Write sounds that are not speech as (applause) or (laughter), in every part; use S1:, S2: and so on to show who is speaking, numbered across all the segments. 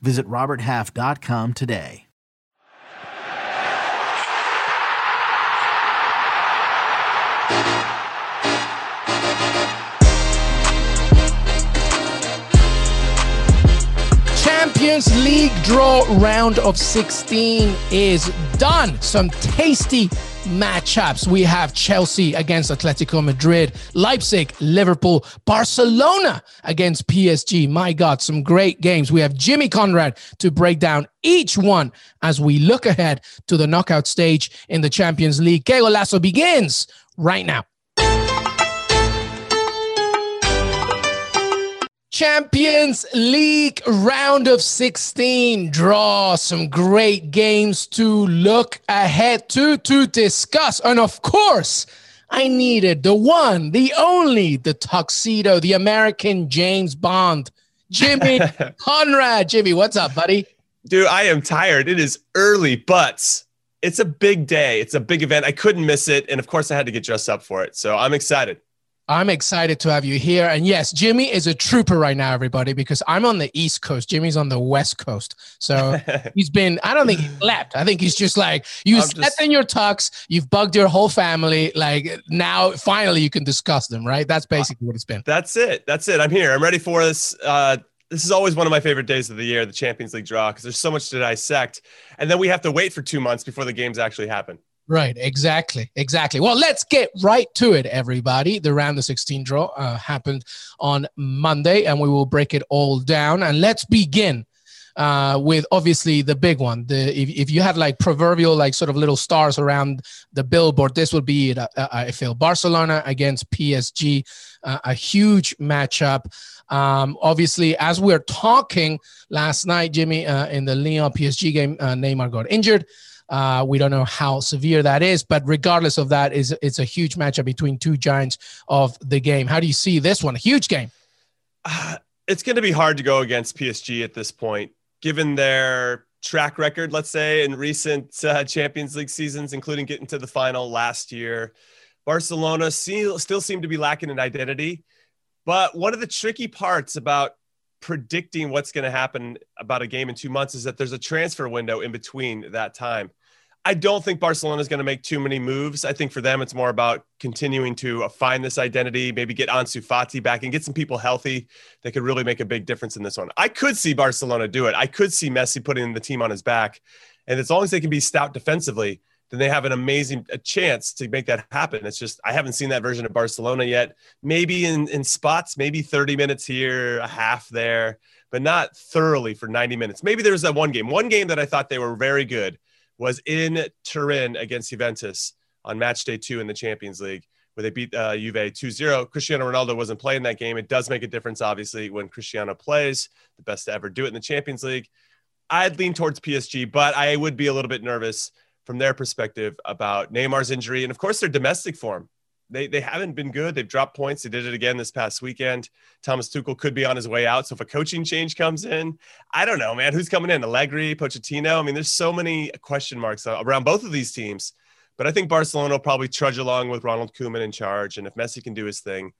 S1: Visit RobertHalf.com today.
S2: Champions League draw round of 16 is done. Some tasty matchups. We have Chelsea against Atletico Madrid, Leipzig, Liverpool, Barcelona against PSG. My God, some great games. We have Jimmy Conrad to break down each one as we look ahead to the knockout stage in the Champions League. Qué Golazo begins right now. Champions League round of 16 draw. Some great games to look ahead to, to discuss. And of course, I needed the one, the only, the tuxedo, the American James Bond, Jimmy (laughs) Conrad. Jimmy, what's up, buddy?
S3: Dude, I am tired. It is early, but it's a big day. It's a big event. I couldn't miss it. And of course, I had to get dressed up for it. So I'm excited.
S2: I'm excited to have you here. And yes, Jimmy is a trooper right now, everybody, because I'm on the East Coast. Jimmy's on the West Coast. So (laughs) he's been, I don't think he slept. I think he's just like, you I'm slept just... in your tux, you've bugged your whole family. Like now, finally, you can discuss them, right? That's basically what it's been.
S3: That's it. That's it. I'm here. I'm ready for this. Uh, this is always one of my favorite days of the year, the Champions League draw, because there's so much to dissect. And then we have to wait for two months before the games actually happen.
S2: Right, exactly, exactly. Well, let's get right to it, everybody. The round of 16 draw uh, happened on Monday, and we will break it all down. And let's begin uh, with obviously the big one. The if, if you had like proverbial like sort of little stars around the billboard, this would be it. Uh, uh I feel Barcelona against PSG, uh, a huge matchup. Um, obviously, as we're talking last night, Jimmy, uh, in the Lyon PSG game, Neymar got injured. Uh, we don't know how severe that is, but regardless of that, is it's a huge matchup between two giants of the game. How do you see this one? A huge game.
S3: Uh, it's going to be hard to go against PSG at this point, given their track record, let's say, in recent uh, Champions League seasons, including getting to the final last year. Barcelona still, still seem to be lacking an identity. But one of the tricky parts about predicting what's going to happen about a game in two months is that there's a transfer window in between that time. I don't think Barcelona is going to make too many moves. I think for them, it's more about continuing to find this identity, maybe get Ansu Fati back and get some people healthy that could really make a big difference in this one. I could see Barcelona do it. I could see Messi putting the team on his back. And as long as they can be stout defensively, then they have an amazing chance to make that happen. It's just I haven't seen that version of Barcelona yet. Maybe in in spots, maybe 30 minutes here, a half there, but not thoroughly for 90 minutes. Maybe there's that one game. One game that I thought they were very good was in Turin against Juventus on match day two in the Champions League, where they beat uh, Juve 2 0. Cristiano Ronaldo wasn't playing that game. It does make a difference, obviously, when Cristiano plays, the best to ever do it in the Champions League. I'd lean towards PSG, but I would be a little bit nervous from their perspective about Neymar's injury and, of course, their domestic form. They, they haven't been good. They've dropped points. They did it again this past weekend. Thomas Tuchel could be on his way out. So if a coaching change comes in, I don't know, man. Who's coming in? Allegri, Pochettino? I mean, there's so many question marks around both of these teams. But I think Barcelona will probably trudge along with Ronald Koeman in charge. And if Messi can do his thing,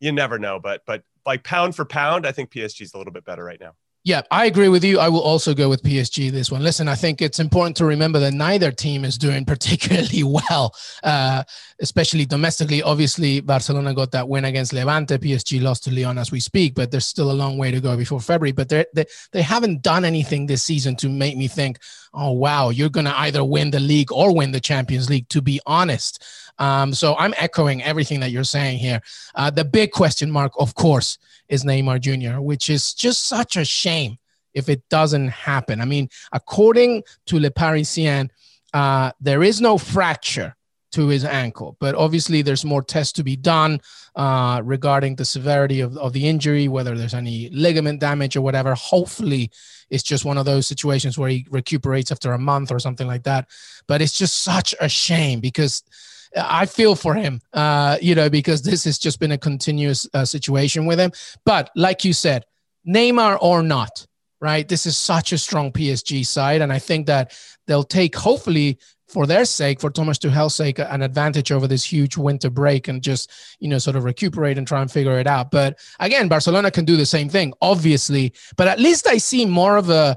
S3: you never know. But but like pound for pound, I think PSG is a little bit better right now.
S2: Yeah, I agree with you. I will also go with PSG this one. Listen, I think it's important to remember that neither team is doing (laughs) particularly well, uh, especially domestically. Obviously, Barcelona got that win against Levante. PSG lost to Lyon as we speak, but there's still a long way to go before February. But they they haven't done anything this season to make me think, oh wow, you're going to either win the league or win the Champions League. To be honest, um, so I'm echoing everything that you're saying here. Uh, the big question mark, of course is Neymar Jr., which is just such a shame if it doesn't happen. I mean, according to Le Parisien, uh, there is no fracture. to his ankle. But obviously, there's more tests to be done uh, regarding the severity of, of the injury, whether there's any ligament damage or whatever. Hopefully, it's just one of those situations where he recuperates after a month or something like that. But it's just such a shame because. I feel for him, uh, you know, because this has just been a continuous uh, situation with him. But like you said, Neymar or not, right? This is such a strong PSG side. And I think that they'll take, hopefully, for their sake, for Thomas Tuchel's sake, an advantage over this huge winter break and just, you know, sort of recuperate and try and figure it out. But again, Barcelona can do the same thing, obviously. But at least I see more of a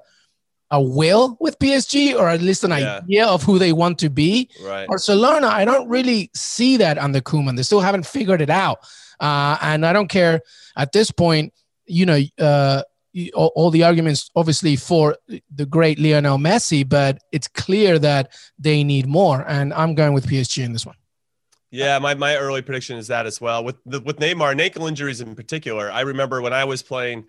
S2: a will with PSG or at least an yeah. idea of who they want to be.
S3: Right.
S2: Barcelona, I don't really see that under Koeman. They still haven't figured it out. Uh, and I don't care at this point, you know, uh, all, all, the arguments obviously for the great Lionel Messi, but it's clear that they need more. And I'm going with PSG in this one.
S3: Yeah, my, my early prediction is that as well. With the, with Neymar, ankle injuries in particular, I remember when I was playing,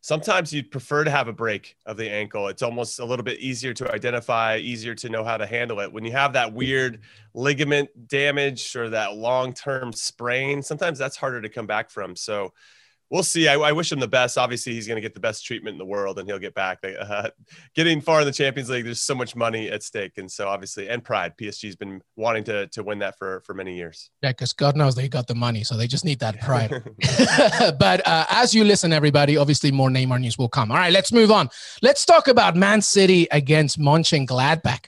S3: sometimes you'd prefer to have a break of the ankle. It's almost a little bit easier to identify, easier to know how to handle it. When you have that weird ligament damage or that long term sprain, sometimes that's harder to come back from. So we'll see. I, I, wish him the best. Obviously, he's going to get the best treatment in the world, and he'll get back. Uh, (laughs) getting far in the Champions League, there's so much money at stake, and so obviously, and pride. PSG's been wanting to to win that for for many years.
S2: Yeah, because God knows they got the money, so they just need that pride. (laughs) (laughs) but uh, as you listen, everybody, obviously, more Neymar news will come. All right, let's move on. Let's talk about Man City against Mönchengladbach.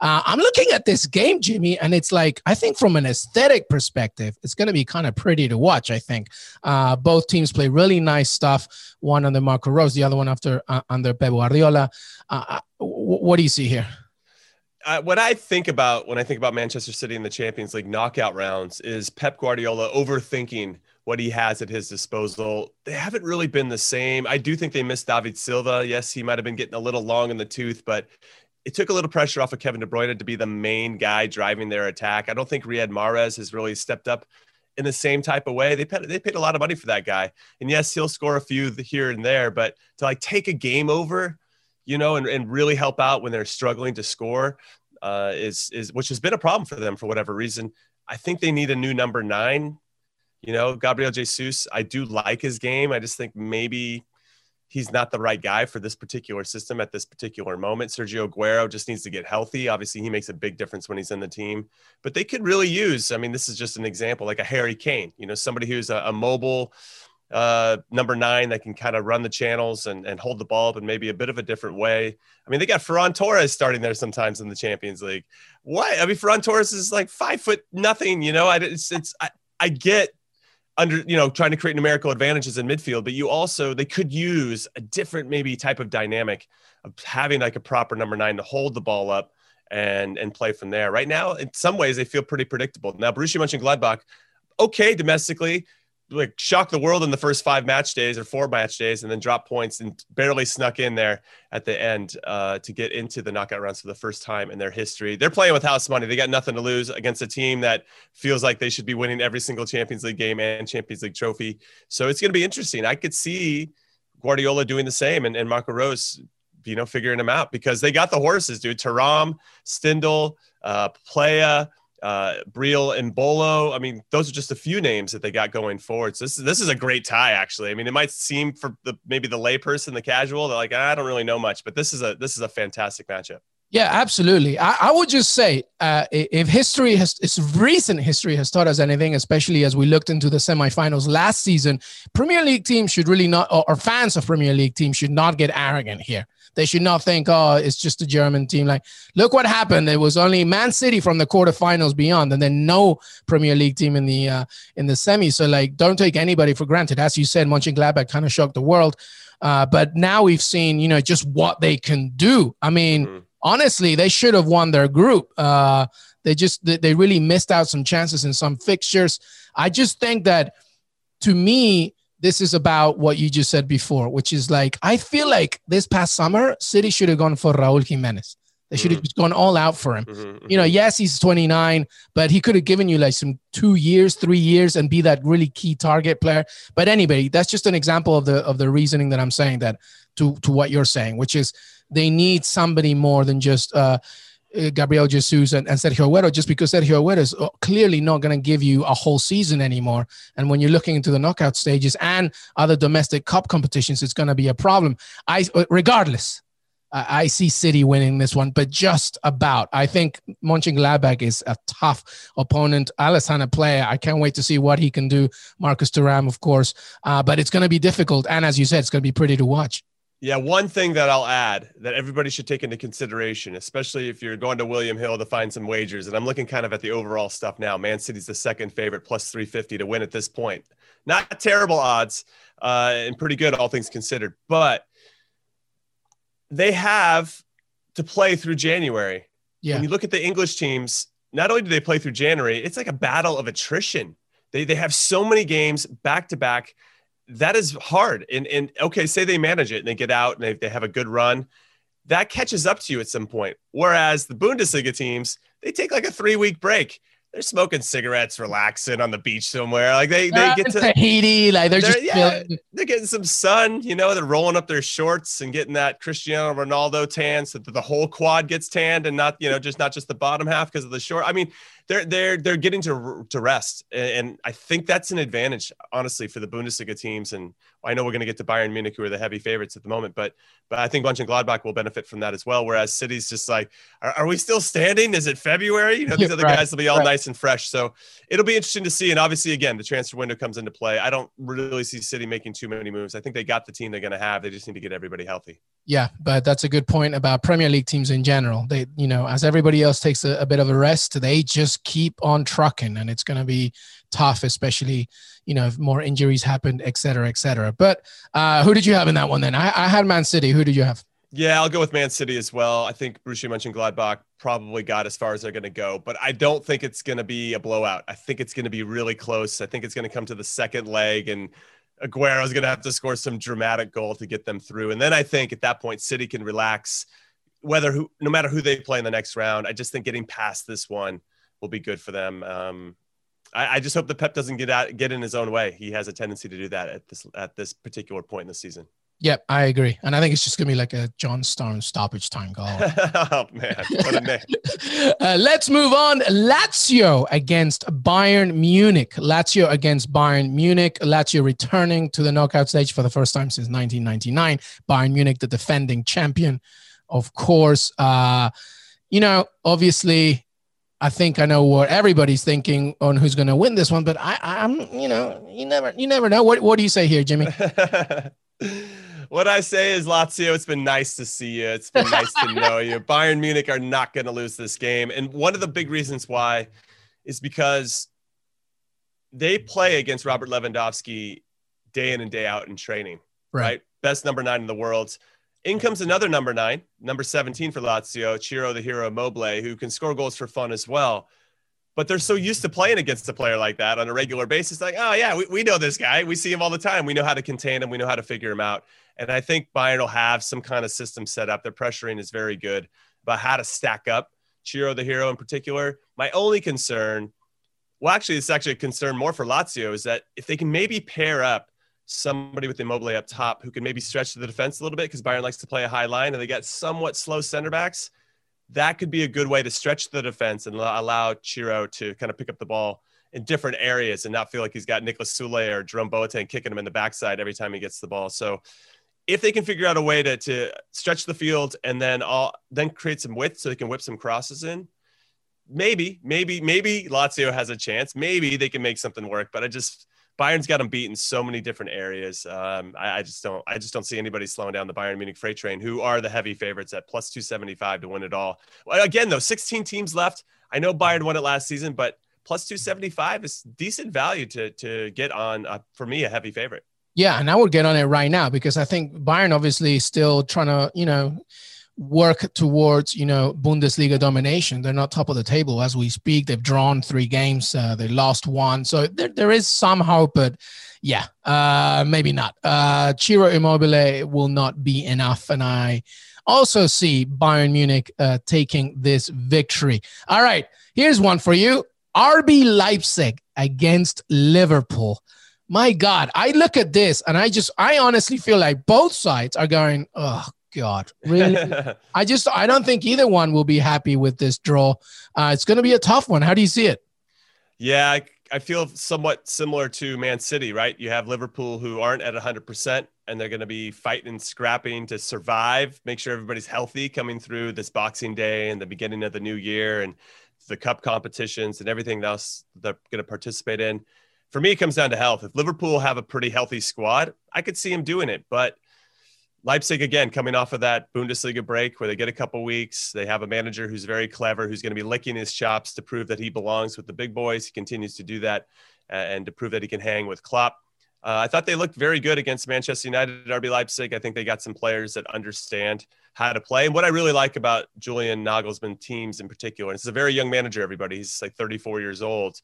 S2: Uh, I'm looking at this game, Jimmy, and it's like I think from an aesthetic perspective, it's going to be kind of pretty to watch. I think uh, both teams play really nice stuff. One under Marco Rose, the other one after uh, under Pep Guardiola. Uh, uh, what do you see here?
S3: Uh, what I think about when I think about Manchester City in the Champions League knockout rounds is Pep Guardiola overthinking what he has at his disposal. They haven't really been the same. I do think they missed David Silva. Yes, he might have been getting a little long in the tooth, but it took a little pressure off of Kevin De Bruyne to be the main guy driving their attack. I don't think Riyad Mahrez has really stepped up in the same type of way. They paid, they paid a lot of money for that guy. And yes, he'll score a few here and there, but to like take a game over, you know, and, and really help out when they're struggling to score uh, is, is, which has been a problem for them for whatever reason. I think they need a new number nine. You know, Gabriel Jesus, I do like his game. I just think maybe he's not the right guy for this particular system at this particular moment. Sergio Aguero just needs to get healthy. Obviously, he makes a big difference when he's in the team, but they could really use, I mean, this is just an example like a Harry Kane, you know, somebody who's a, a mobile uh, number nine that can kind of run the channels and, and hold the ball up in maybe a bit of a different way. I mean, they got Ferran Torres starting there sometimes in the Champions League. What? I mean, Ferran Torres is like five foot nothing, you know, I, it's, it's, I, I get under you know trying to create numerical advantages in midfield but you also they could use a different maybe type of dynamic of having like a proper number nine to hold the ball up and and play from there. Right now in some ways they feel pretty predictable. Now Borussia Mönchengladbach okay domestically like shocked the world in the first five match days or four match days and then dropped points and barely snuck in there at the end uh, to get into the knockout rounds for the first time in their history. They're playing with house money. They got nothing to lose against a team that feels like they should be winning every single Champions League game and Champions League trophy. So it's going to be interesting. I could see Guardiola doing the same and, and Marco Rose, you know, figuring them out because they got the horses, dude. Thuram, Stindl, uh, Pléa, uh, Breel Embolo. I mean, those are just a few names that they got going forward. So this is this is a great tie, actually. I mean, it might seem for the maybe the layperson, the casual, they're like, I don't really know much, but this is a this is a fantastic matchup.
S2: Yeah, absolutely. I, I would just say, uh, if history has, its recent history has taught us anything, especially as we looked into the semifinals last season, Premier League teams should really not, or, or fans of Premier League teams should not get arrogant here. They should not think, oh, it's just a German team. Like, look what happened. It was only Man City from the quarterfinals beyond, and then no Premier League team in the uh, in the semi. So, like, don't take anybody for granted. As you said, Mönchengladbach kind of shocked the world. Uh, but now we've seen, you know, just what they can do. I mean, mm-hmm. honestly, they should have won their group. Uh, they just they really missed out some chances in some fixtures. I just think that to me, this is about what you just said before, which is like I feel like this past summer, City should have gone for Raul Jimenez. They should have mm-hmm. just gone all out for him. Mm-hmm, you know, mm-hmm. yes, he's 29, but he could have given you like some two years, three years, and be that really key target player. But anyway, that's just an example of the of the reasoning that I'm saying that to to what you're saying, which is they need somebody more than just uh, Gabriel Jesus and, and Sergio Aguero just because Sergio Aguero is uh, clearly not going to give you a whole season anymore. And when you're looking into the knockout stages and other domestic cup competitions, it's going to be a problem. I, uh, regardless, I see City winning this one, but just about. I think Mönchengladbach is a tough opponent. Alassane Pléa. I can't wait to see what he can do. Marcus Thuram, of course, uh, but it's going to be difficult. And as you said, it's going to be pretty to watch.
S3: Yeah, one thing that I'll add that everybody should take into consideration, especially if you're going to William Hill to find some wagers, and I'm looking kind of at the overall stuff now. Man City's the second favorite, plus 350 to win at this point. Not terrible odds, uh, and pretty good, all things considered. But they have to play through January. Yeah. When you look at the English teams, not only do they play through January, it's like a battle of attrition. They, they have so many games back to back that is hard. And, and okay, say they manage it and they get out and they, they have a good run, that catches up to you at some point. Whereas the Bundesliga teams, they take like a three week break they're smoking cigarettes, relaxing on the beach somewhere. Like they, they get to
S2: Tahiti, like they're, they're just
S3: yeah, they're getting some sun. You know, they're rolling up their shorts and getting that Cristiano Ronaldo tan, so that the whole quad gets tanned and not you know just not just the bottom half because of the short. I mean, they're they're they're getting to to rest, and I think that's an advantage, honestly, for the Bundesliga teams. And I know we're going to get to Bayern Munich, who are the heavy favorites at the moment, but but I think Bunch and Mönchengladbach will benefit from that as well. Whereas City's just like, are, are we still standing? Is it February? You know, these (laughs) other right, guys will be all right. nice and fresh. So it'll be interesting to see. And obviously, again, the transfer window comes into play. I don't really see City making too many moves. I think they got the team they're going to have. They just need to get everybody healthy.
S2: Yeah, but that's a good point about Premier League teams in general. They, you know, as everybody else takes a, a bit of a rest, they just keep on trucking, and it's going to be tough, especially you know if more injuries happened, et cetera, et cetera. But uh, who did you have in that one? Then I, I had Man City. Who did you have?
S3: Yeah, I'll go with Man City as well. I think Borussia Mönchengladbach probably got as far as they're going to go, but I don't think it's going to be a blowout. I think it's going to be really close. I think it's going to come to the second leg, and Aguero's going to have to score some dramatic goal to get them through. And then I think at that point, City can relax, whether who, no matter who they play in the next round. I just think getting past this one will be good for them. Um, I, I, just hope the Pep doesn't get out, get in his own way. He has a tendency to do that at this at this particular point in the season.
S2: Yep, I agree, and I think it's just gonna be like a John Stones stoppage time goal. (laughs)
S3: oh man, what a name! (laughs)
S2: uh, let's move on. Lazio against Bayern Munich. Lazio against Bayern Munich. Lazio returning to the knockout stage for the first time since 1999. Bayern Munich, the defending champion, of course. Uh, you know, obviously, I think I know what everybody's thinking on who's going to win this one, but I, I'm, you know, you never, you never know. What, what do you say here, Jimmy? (laughs)
S3: what I say is Lazio, it's been nice to see you. It's been nice to know you. (laughs) Bayern Munich are not going to lose this game. And one of the big reasons why is because they play against Robert Lewandowski day in and day out in training, right? right? Best number nine in the world. In comes another number nine, number 17 for Lazio, Ciro the Hero Immobile, who can score goals for fun as well but they're so used to playing against a player like that on a regular basis. Like, oh yeah, we, we know this guy. We see him all the time. We know how to contain him. We know how to figure him out. And I think Bayern will have some kind of system set up. Their pressuring is very good about how to stack up Ciro the hero in particular. My only concern, well, actually, it's actually a concern more for Lazio, is that if they can maybe pair up somebody with Immobile up top who can maybe stretch the defense a little bit because Bayern likes to play a high line and they got somewhat slow center backs that could be a good way to stretch the defense and allow Ciro to kind of pick up the ball in different areas and not feel like he's got Niklas Süle or Jerome Boateng kicking him in the backside every time he gets the ball. So if they can figure out a way to, to stretch the field and then all then create some width so they can whip some crosses in, maybe, maybe, maybe Lazio has a chance. Maybe they can make something work. But I just Bayern's got them beat in so many different areas. Um, I, I, just don't, I just don't see anybody slowing down the Bayern Munich freight train, who are the heavy favorites at plus 275 to win it all. Well, Again, though, 16 teams left. I know Bayern won it last season, but plus 275 is decent value to to get on for me a heavy favorite.
S2: Yeah, and I would get on it right now because I think Bayern obviously is still trying to, you know, work towards you know Bundesliga domination. They're not top of the table as we speak. They've drawn three games. Uh, they lost one, so there, there is some hope, but yeah, uh, maybe not. Uh, Ciro Immobile will not be enough, and I also see Bayern Munich uh, taking this victory. All right, here's one for you: RB Leipzig against Liverpool. My God, I look at this and I just, I honestly feel like both sides are going, oh God, really? (laughs) I just I don't think either one will be happy with this draw. Uh, it's going to be a tough one. How do you see it?
S3: Yeah, I, I feel somewhat similar to Man City, right? You have Liverpool who aren't at 100%, and they're going to be fighting and scrapping to survive, make sure everybody's healthy coming through this Boxing Day and the beginning of the new year and the cup competitions and everything else they're going to participate in. For me, it comes down to health. If Liverpool have a pretty healthy squad, I could see them doing it, but – Leipzig again coming off of that Bundesliga break where they get a couple weeks. They have a manager who's very clever, who's going to be licking his chops to prove that he belongs with the big boys. He continues to do that and to prove that he can hang with Klopp. Uh, I thought they looked very good against Manchester United RB Leipzig. I think they got some players that understand how to play. And what I really like about Julian Nagelsmann teams in particular, and is a very young manager, everybody. He's like 34 years old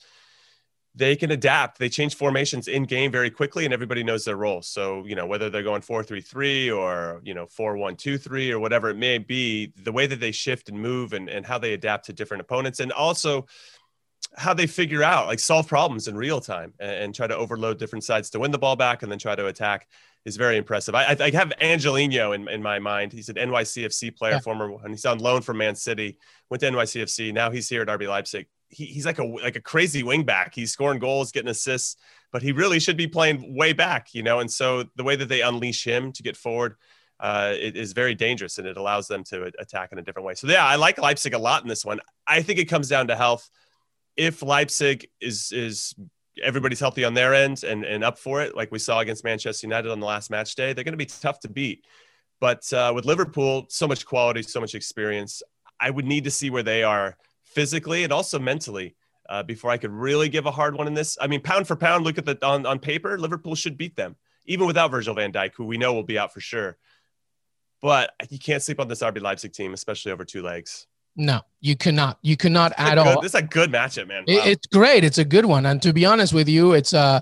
S3: they can adapt. They change formations in game very quickly, and everybody knows their role. So, you know, whether they're going four three three or you know four one two three or whatever it may be, the way that they shift and move and and how they adapt to different opponents, and also how they figure out like solve problems in real time and, and try to overload different sides to win the ball back and then try to attack is very impressive. I, I have Angelino in, in my mind. He's an NYCFC player, yeah. former, and he's on loan from Man City. Went to NYCFC. Now he's here at RB Leipzig he, he's like a like a crazy wingback. He's scoring goals, getting assists, but he really should be playing way back, you know. And so the way that they unleash him to get forward uh, it is very dangerous, and it allows them to attack in a different way. So yeah, I like Leipzig a lot in this one. I think it comes down to health. If Leipzig is is everybody's healthy on their end and and up for it, like we saw against Manchester United on the last match day, they're going to be tough to beat. But uh, with Liverpool, so much quality, so much experience. I would need to see where they are physically and also mentally uh, before I could really give a hard one in this. I mean, pound for pound, look at the on, on paper, Liverpool should beat them, even without Virgil van Dijk, who we know will be out for sure. But you can't sleep on this RB Leipzig team, especially over two legs.
S2: No, you cannot. You cannot at all.
S3: This is a good matchup, man.
S2: Wow. It's great. It's a good one. And to be honest with you, it's uh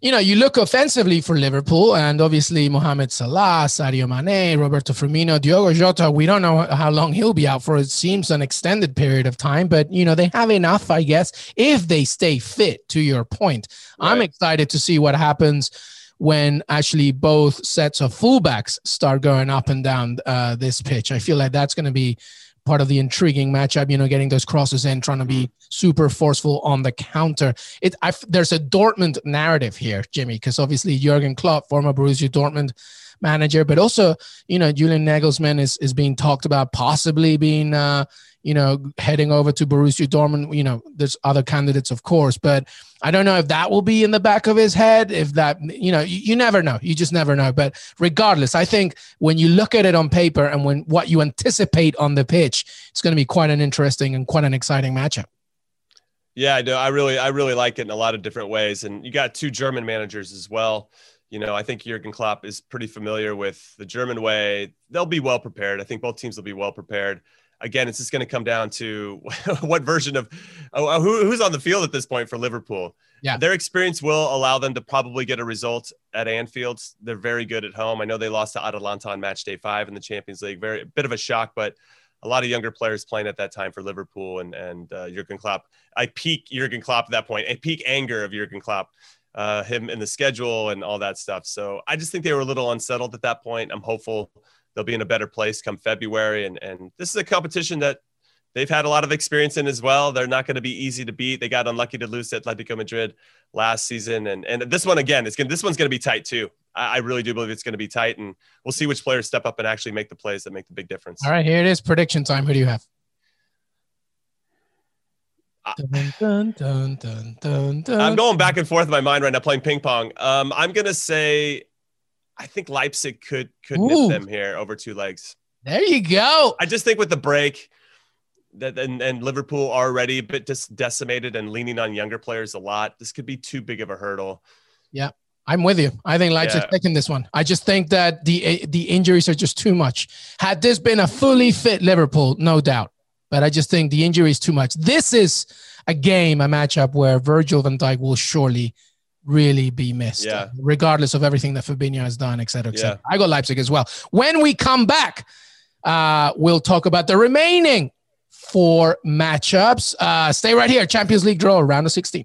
S2: you know, you look offensively for Liverpool, and obviously Mohamed Salah, Sadio Mane, Roberto Firmino, Diogo Jota. We don't know how long he'll be out for. It seems an extended period of time, but you know they have enough, I guess, if they stay fit. To your point, right. I'm excited to see what happens when actually both sets of fullbacks start going up and down uh, this pitch. I feel like that's going to be part of the intriguing matchup. You know, getting those crosses in, trying to be super forceful on the counter. It I, there's a Dortmund narrative here, Jimmy, because obviously Jurgen Klopp, former Borussia Dortmund manager, but also you know Julian Nagelsmann is is being talked about possibly being. Uh, you know, heading over to Borussia Dortmund. You know, there's other candidates, of course, but I don't know if that will be in the back of his head. If that, you know, you, you never know. You just never know. But regardless, I think when you look at it on paper and when what you anticipate on the pitch, it's going to be quite an interesting and quite an exciting matchup.
S3: Yeah, I do. I really, I really like it in a lot of different ways. And you got two German managers as well. You know, I think Jurgen Klopp is pretty familiar with the German way. They'll be well prepared. I think both teams will be well prepared again, it's just going to come down to (laughs) what version of oh, who, who's on the field at this point for Liverpool.
S2: Yeah,
S3: their experience will allow them to probably get a result at Anfield. They're very good at home. I know they lost to Atalanta on match day five in the Champions League. Very bit of a shock, but a lot of younger players playing at that time for Liverpool and and uh, Jurgen Klopp. I peak Jurgen Klopp at that point. I peak anger of Jurgen Klopp, uh, him in the schedule and all that stuff. So I just think they were a little unsettled at that point. I'm hopeful they'll be in a better place come February. And, and this is a competition that they've had a lot of experience in as well. They're not going to be easy to beat. They got unlucky to lose to Atletico Madrid last season. And, and this one, again, it's going this one's going to be tight too. I, I really do believe it's going to be tight and we'll see which players step up and actually make the plays that make the big difference.
S2: All right, here it is. Prediction time. Who do you have? Dun,
S3: dun, dun, I'm going back and forth in my mind right now, playing ping pong. Um, I'm gonna say I think Leipzig could could Ooh. them here over two legs.
S2: There you go.
S3: I just think with the break that and, and Liverpool already a bit just decimated and leaning on younger players a lot. This could be too big of a hurdle.
S2: Yeah. I'm with you. I think Leipzig yeah. taking this one. I just think that the the injuries are just too much. Had this been a fully fit Liverpool, no doubt. But I just think the injury is too much. This is a game, a matchup where Virgil van Dijk will surely really be missed,
S3: yeah.
S2: regardless of everything that Fabinho has done, et cetera, et cetera. Yeah. I got Leipzig as well. When we come back, uh, we'll talk about the remaining four matchups. Uh, stay right here. Champions League draw, round of 16.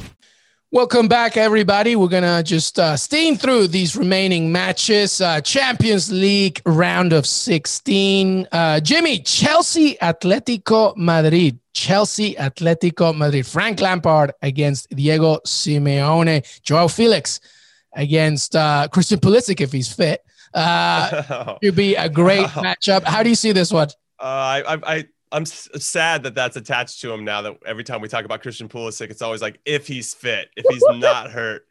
S2: Welcome back, everybody. We're gonna just uh, steam through these remaining matches. Uh, Champions League round of 16. Uh, Jimmy, Chelsea, Atletico Madrid. Chelsea, Atletico Madrid. Frank Lampard against Diego Simeone. Joao Felix against uh, Christian Pulisic if he's fit. Uh, (laughs) it'd be a great matchup. How do you see this one?
S3: Uh, I, I, I'm sad that that's attached to him now. That every time we talk about Christian Pulisic, it's always like if he's fit, if he's (laughs) not hurt.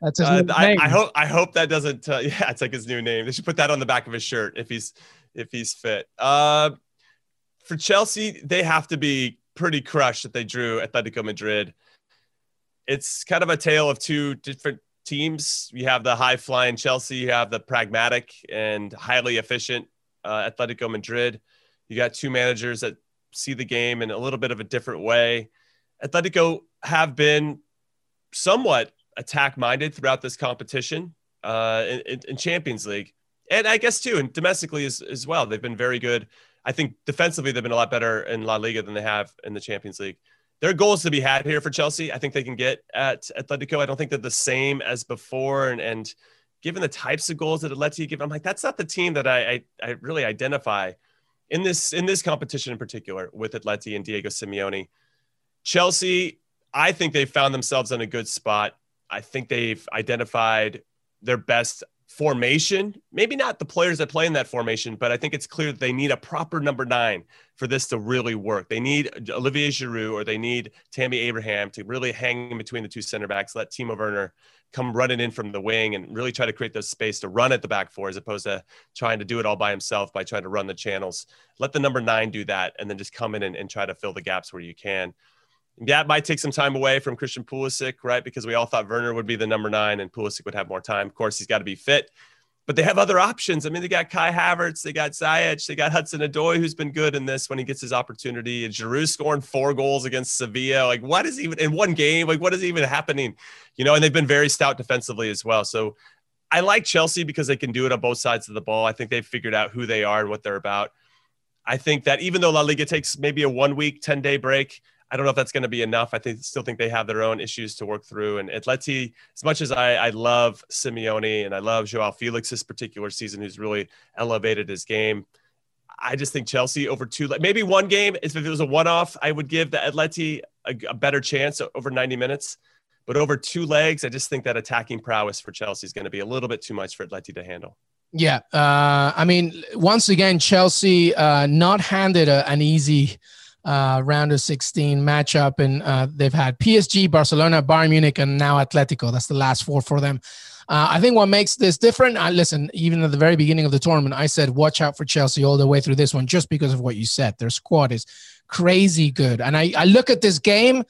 S2: That's his uh,
S3: I, I, hope I hope that doesn't. Uh, (laughs) yeah, it's like his new name. They should put that on the back of his shirt if he's if he's fit. Uh, for Chelsea, they have to be pretty crushed that they drew Atletico Madrid. It's kind of a tale of two different teams. You have the high flying Chelsea. You have the pragmatic and highly efficient uh, Atletico Madrid. You got two managers that see the game in a little bit of a different way. Atletico have been somewhat attack minded throughout this competition uh, in, in, Champions League. And I guess too, and domestically as, as well. They've been very good. I think defensively, they've been a lot better in La Liga than they have in the Champions League. There are goals to be had here for Chelsea. I think they can get at Atletico. I don't think they're the same as before. And, and given the types of goals that Atleti give, I'm like, that's not the team that I, I, I really identify in this in this competition in particular with Atleti and Diego Simeone. Chelsea, I think they've found themselves in a good spot. I think they've identified their best formation. Maybe not the players that play in that formation, but I think it's clear that they need a proper number nine for this to really work. They need Olivier Giroud or they need Tammy Abraham to really hang in between the two center backs, let Timo Werner come running in from the wing and really try to create the space to run at the back four as opposed to trying to do it all by himself by trying to run the channels. Let the number nine do that and then just come in and, and try to fill the gaps where you can. That might take some time away from Christian Pulisic, right? Because we all thought Werner would be the number nine and Pulisic would have more time. Of course, he's got to be fit but they have other options. I mean, they got Kai Havertz, they got Ziyech, they got Hudson Odoi, who's been good in this when he gets his opportunity. And Giroud scoring four goals against Sevilla. Like, what is even in one game? Like, what is even happening? You know, and they've been very stout defensively as well. So I like Chelsea because they can do it on both sides of the ball. I think they've figured out who they are and what they're about. I think that even though La Liga takes maybe a one week, 10 day break, I don't know if that's going to be enough. I think still think they have their own issues to work through. And Atleti, as much as I, I love Simeone and I love Joao Felix this particular season, who's really elevated his game, I just think Chelsea over two, maybe one game. If it was a one-off, I would give the Atleti a, a better chance over 90 minutes. But over two legs, I just think that attacking prowess for Chelsea is going to be a little bit too much for Atleti to handle.
S2: Yeah, uh, I mean, once again, Chelsea uh, not handed a, an easy uh, round of 16 matchup. And uh, they've had PSG, Barcelona, Bayern Munich, and now Atletico. That's the last four for them. Uh, I think what makes this different, I listen, even at the very beginning of the tournament, I said, watch out for Chelsea all the way through this one, just because of what you said. Their squad is crazy good. And I, I look at this game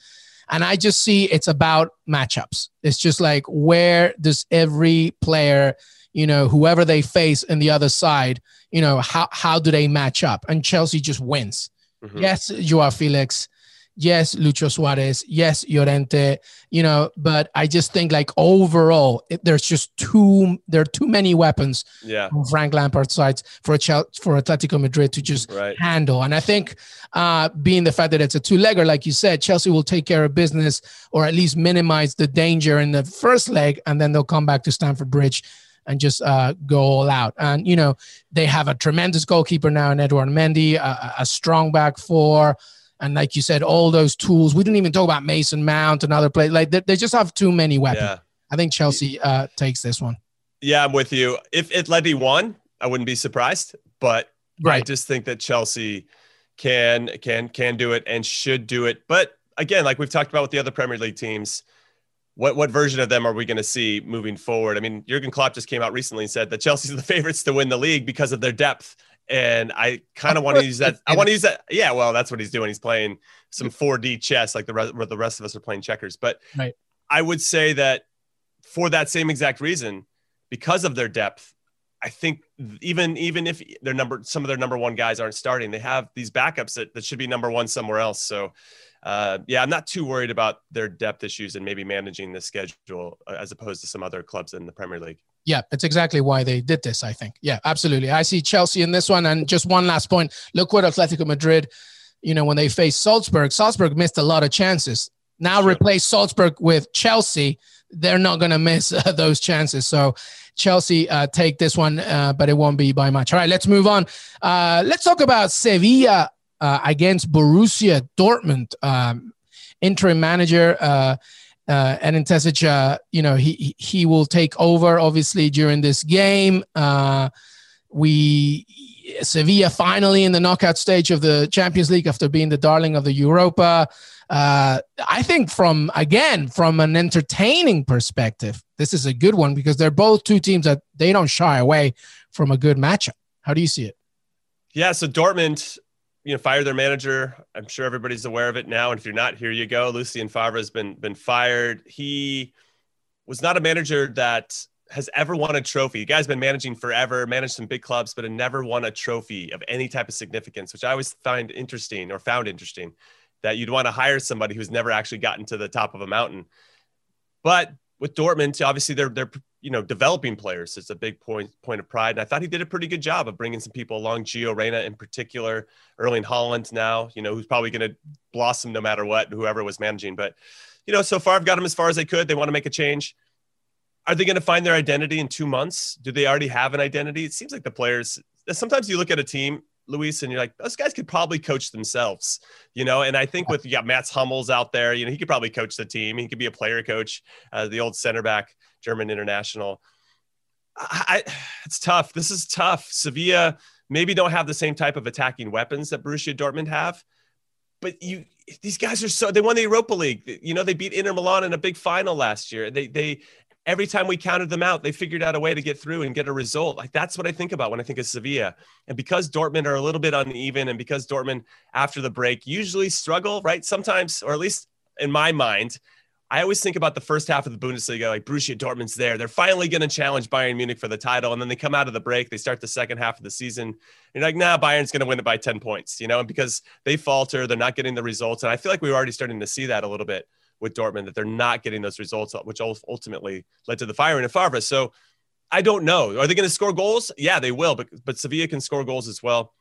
S2: and I just see it's about matchups. It's just like, where does every player, you know, whoever they face in the other side, you know, how, how do they match up? And Chelsea just wins. Mm-hmm. Yes, Joao Felix. Yes, Lucho Suarez. Yes, Llorente. You know, but I just think like overall, it, there's just too there are too many weapons.
S3: Yeah.
S2: From Frank Lampard's sides for a for Atletico Madrid to just right. handle. And I think, uh, being the fact that it's a two legger, like you said, Chelsea will take care of business or at least minimize the danger in the first leg, and then they'll come back to Stamford Bridge and just uh, go all out. And you know they have a tremendous goalkeeper now in Edouard Mendy, a, a, strong back four, and like you said, all those tools. We didn't even talk about Mason Mount and other players. Like they, they, just have too many weapons. Yeah. I think Chelsea uh, takes this one.
S3: Yeah, I'm with you. If Atleti won, I wouldn't be surprised, but right. I just think that Chelsea can can can do it and should do it. But again, like we've talked about with the other Premier League teams, what what version of them are we going to see moving forward? I mean, Jurgen Klopp just came out recently and said that Chelsea's (laughs) the favorites to win the league because of their depth. And I kind of want to use that. I want to use that. Yeah, well, that's what he's doing. He's playing some 4D chess, like the rest, the rest of us are playing checkers. But
S2: right.
S3: I would say that for that same exact reason, because of their depth, I think even even if their number some of their number one guys aren't starting, they have these backups that, that should be number one somewhere else. So uh, yeah, I'm not too worried about their depth issues and maybe managing the schedule uh, as opposed to some other clubs in the Premier League.
S2: Yeah, it's exactly why they did this, I think. Yeah, absolutely. I see Chelsea in this one. And just one last point look what Atletico Madrid, you know, when they faced Salzburg, Salzburg missed a lot of chances. Now sure. replace Salzburg with Chelsea, they're not going to miss (laughs) uh, those chances. So Chelsea uh, take this one, uh, but it won't be by much. All right, let's move on. Uh, let's talk about Sevilla uh, against Borussia Dortmund. Um, interim manager uh, uh, Edin uh, you know, he he will take over obviously during this game. Uh, we Sevilla finally in the knockout stage of the Champions League after being the darling of the Europa. Uh, I think from again from an entertaining perspective, this is a good one because they're both two teams that they don't shy away from a good matchup. How do you see it?
S3: Yeah, so Dortmund you know, fired their manager. I'm sure everybody's aware of it now. And if you're not, here you go. Lucien Favre has been been fired. He was not a manager that has ever won a trophy. The guy's been managing forever, managed some big clubs, but had never won a trophy of any type of significance, which I always find interesting or found interesting that you'd want to hire somebody who's never actually gotten to the top of a mountain. But with Dortmund, obviously they're they're you know, developing players is a big point point of pride. And I thought he did a pretty good job of bringing some people along. Gio Reyna in particular, Erling Haaland now, you know, who's probably going to blossom no matter what, whoever was managing. But you know, so far I've got them as far as they could. They want to make a change. Are they going to find their identity in two months? Do they already have an identity? It seems like the players. Sometimes you look at a team Luis, and you're like, those guys could probably coach themselves, you know. And I think with you got Mats Hummels out there, you know, he could probably coach the team. He could be a player coach, uh, the old center back, German international. I, it's tough. This is tough. Sevilla maybe don't have the same type of attacking weapons that Borussia Dortmund have, but you these guys are so they won the Europa League. You know, they beat Inter Milan in a big final last year. They they every time we counted them out, they figured out a way to get through and get a result. Like that's what I think about when I think of Sevilla. And because Dortmund are a little bit uneven, and because Dortmund after the break usually struggle, right? Sometimes, or at least in my mind, I always think about the first half of the Bundesliga, like Borussia Dortmund's there. They're finally going to challenge Bayern Munich for the title. And then they come out of the break, they start the second half of the season. You're like, nah, Bayern's going to win it by 10 points, you know, and because they falter, they're not getting the results. And I feel like we were already starting to see that a little bit with Dortmund that they're not getting those results, which ultimately led to the firing of Favre. So I don't know. Are they going to score goals? Yeah, they will, but but Sevilla can score goals as well,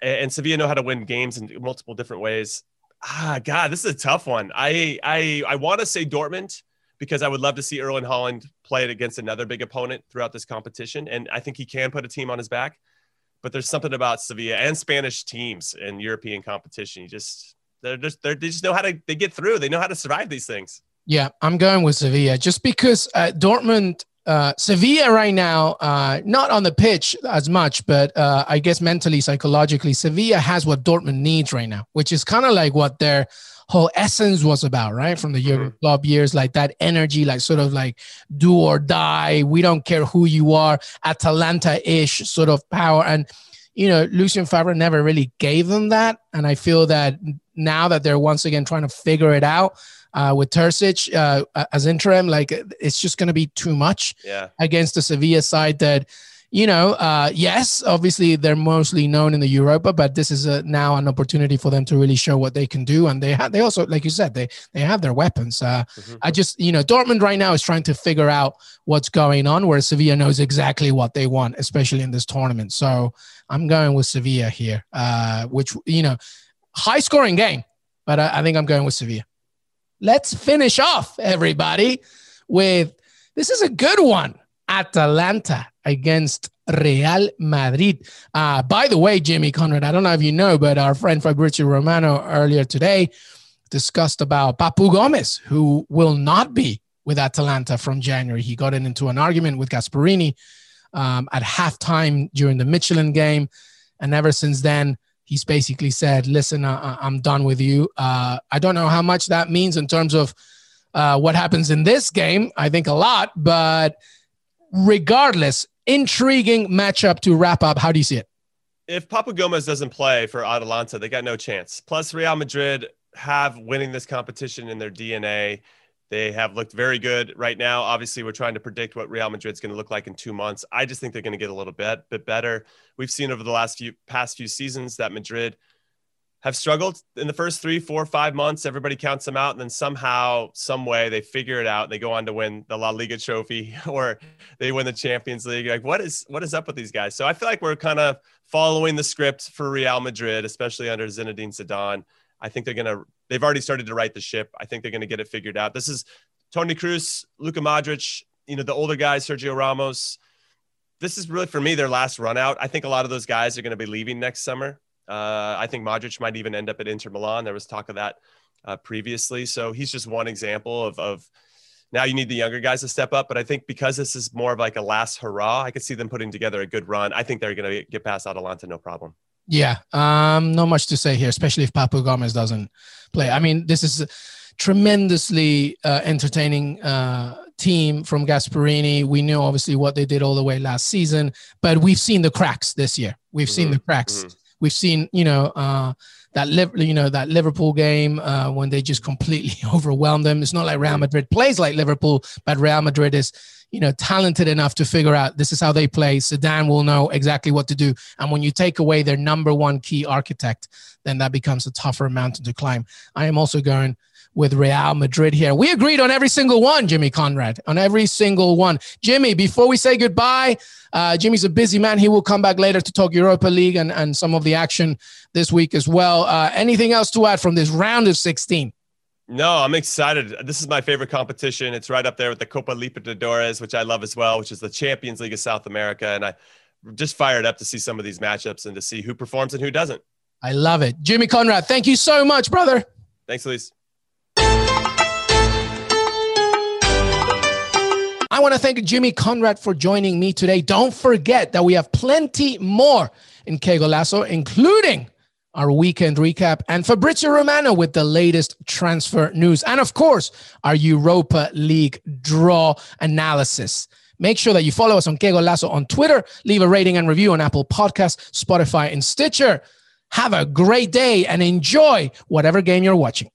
S3: and, and Sevilla know how to win games in multiple different ways. Ah, God, this is a tough one. I I I want to say Dortmund because I would love to see Erling Haaland play it against another big opponent throughout this competition, and I think he can put a team on his back. But there's something about Sevilla and Spanish teams in European competition. You just they're just they're, they just know how to they get through. They know how to survive these things.
S2: Yeah, I'm going with Sevilla just because uh, Dortmund, uh, Sevilla right now, uh, not on the pitch as much, but uh, I guess mentally, psychologically, Sevilla has what Dortmund needs right now, which is kind of like what their whole essence was about, right? From the mm-hmm. club years, like that energy, like sort of like do or die. We don't care who you are, Atalanta ish sort of power. And you know, Lucien Favre never really gave them that. And I feel that now that they're once again trying to figure it out uh, with Terzic uh, as interim, like it's just going to be too much
S3: yeah.
S2: against the Sevilla side that, you know, uh, yes, obviously they're mostly known in the Europa, but this is a, now an opportunity for them to really show what they can do. And they have, they also, like you said, they they have their weapons. Uh, mm-hmm. I just, you know, Dortmund right now is trying to figure out what's going on, where Sevilla knows exactly what they want, especially in this tournament. So I'm going with Sevilla here, uh, which you know, high scoring game, but I, I think I'm going with Sevilla. Let's finish off, everybody, with this is a good one. Atalanta against Real Madrid. Uh, by the way, Jimmy Conrad, I don't know if you know, but our friend Fabrizio Romano earlier today discussed about Papu Gomez, who will not be with Atalanta from January. He got into an argument with Gasperini um, at halftime during the Midtjylland game. And ever since then, he's basically said, listen, uh, I'm done with you. Uh, I don't know how much that means in terms of uh, what happens in this game. I think a lot, but regardless, intriguing matchup to wrap up. How do you see it?
S3: If Papu Gomez doesn't play for Atalanta, they got no chance. Plus, Real Madrid have winning this competition in their DNA. They have looked very good right now. Obviously, we're trying to predict what Real Madrid's going to look like in two months. I just think they're going to get a little bit bit better. We've seen over the last few past few seasons that Madrid have struggled in the first three, four, five months. Everybody counts them out, and then somehow, some way, they figure it out. They go on to win the La Liga trophy, (laughs) or they win the Champions League. Like, what is what is up with these guys? So I feel like we're kind of following the script for Real Madrid, especially under Zinedine Zidane. I think they're gonna. They've already started to right the ship. I think they're gonna get it figured out. This is Toni Kroos, Luka Modric. You know, the older guys, Sergio Ramos. This is really for me their last run out. I think a lot of those guys are going to be leaving next summer. Uh, I think Modric might even end up at Inter Milan. There was talk of that uh, previously. So he's just one example of, of now you need the younger guys to step up. But I think because this is more of like a last hurrah, I could see them putting together a good run. I think they're going to get past Atalanta, no problem.
S2: Yeah, um, not much to say here, especially if Papu Gomez doesn't play. I mean, this is a tremendously uh, entertaining uh, team from Gasperini. We knew obviously what they did all the way last season, but we've seen the cracks this year. We've mm-hmm. seen the cracks. Mm-hmm. We've seen, you know, uh, that you know that Liverpool game uh, when they just completely (laughs) overwhelmed them. It's not like Real Madrid plays like Liverpool, but Real Madrid is, you know, talented enough to figure out this is how they play. Zidane will know exactly what to do. And when you take away their number one key architect, then that becomes a tougher mountain to climb. I am also going with Real Madrid here. We agreed on every single one, Jimmy Conrad, on every single one. Jimmy, before we say goodbye, uh, Jimmy's a busy man. He will come back later to talk Europa League and, and some of the action this week as well. Uh, anything else to add from this round of 16?
S3: No, I'm excited. This is my favorite competition. It's right up there with the Copa Libertadores, which I love as well, which is the Champions League of South America. And I just fired up to see some of these matchups and to see who performs and who doesn't.
S2: I love it. Jimmy Conrad, thank you so much, brother.
S3: Thanks, LME.
S2: I want to thank Jimmy Conrad for joining me today. Don't forget that we have plenty more in Qué Golazo, including our weekend recap and Fabrizio Romano with the latest transfer news. And of course, our Europa League draw analysis. Make sure that you follow us on Qué Golazo on Twitter, leave a rating and review on Apple Podcasts, Spotify, and Stitcher. Have a great day and enjoy whatever game you're watching.